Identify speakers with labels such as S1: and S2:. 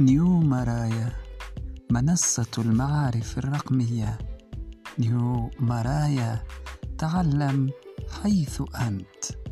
S1: نيو مرايا منصة المعارف الرقمية. نيو مرايا تعلم حيث أنت.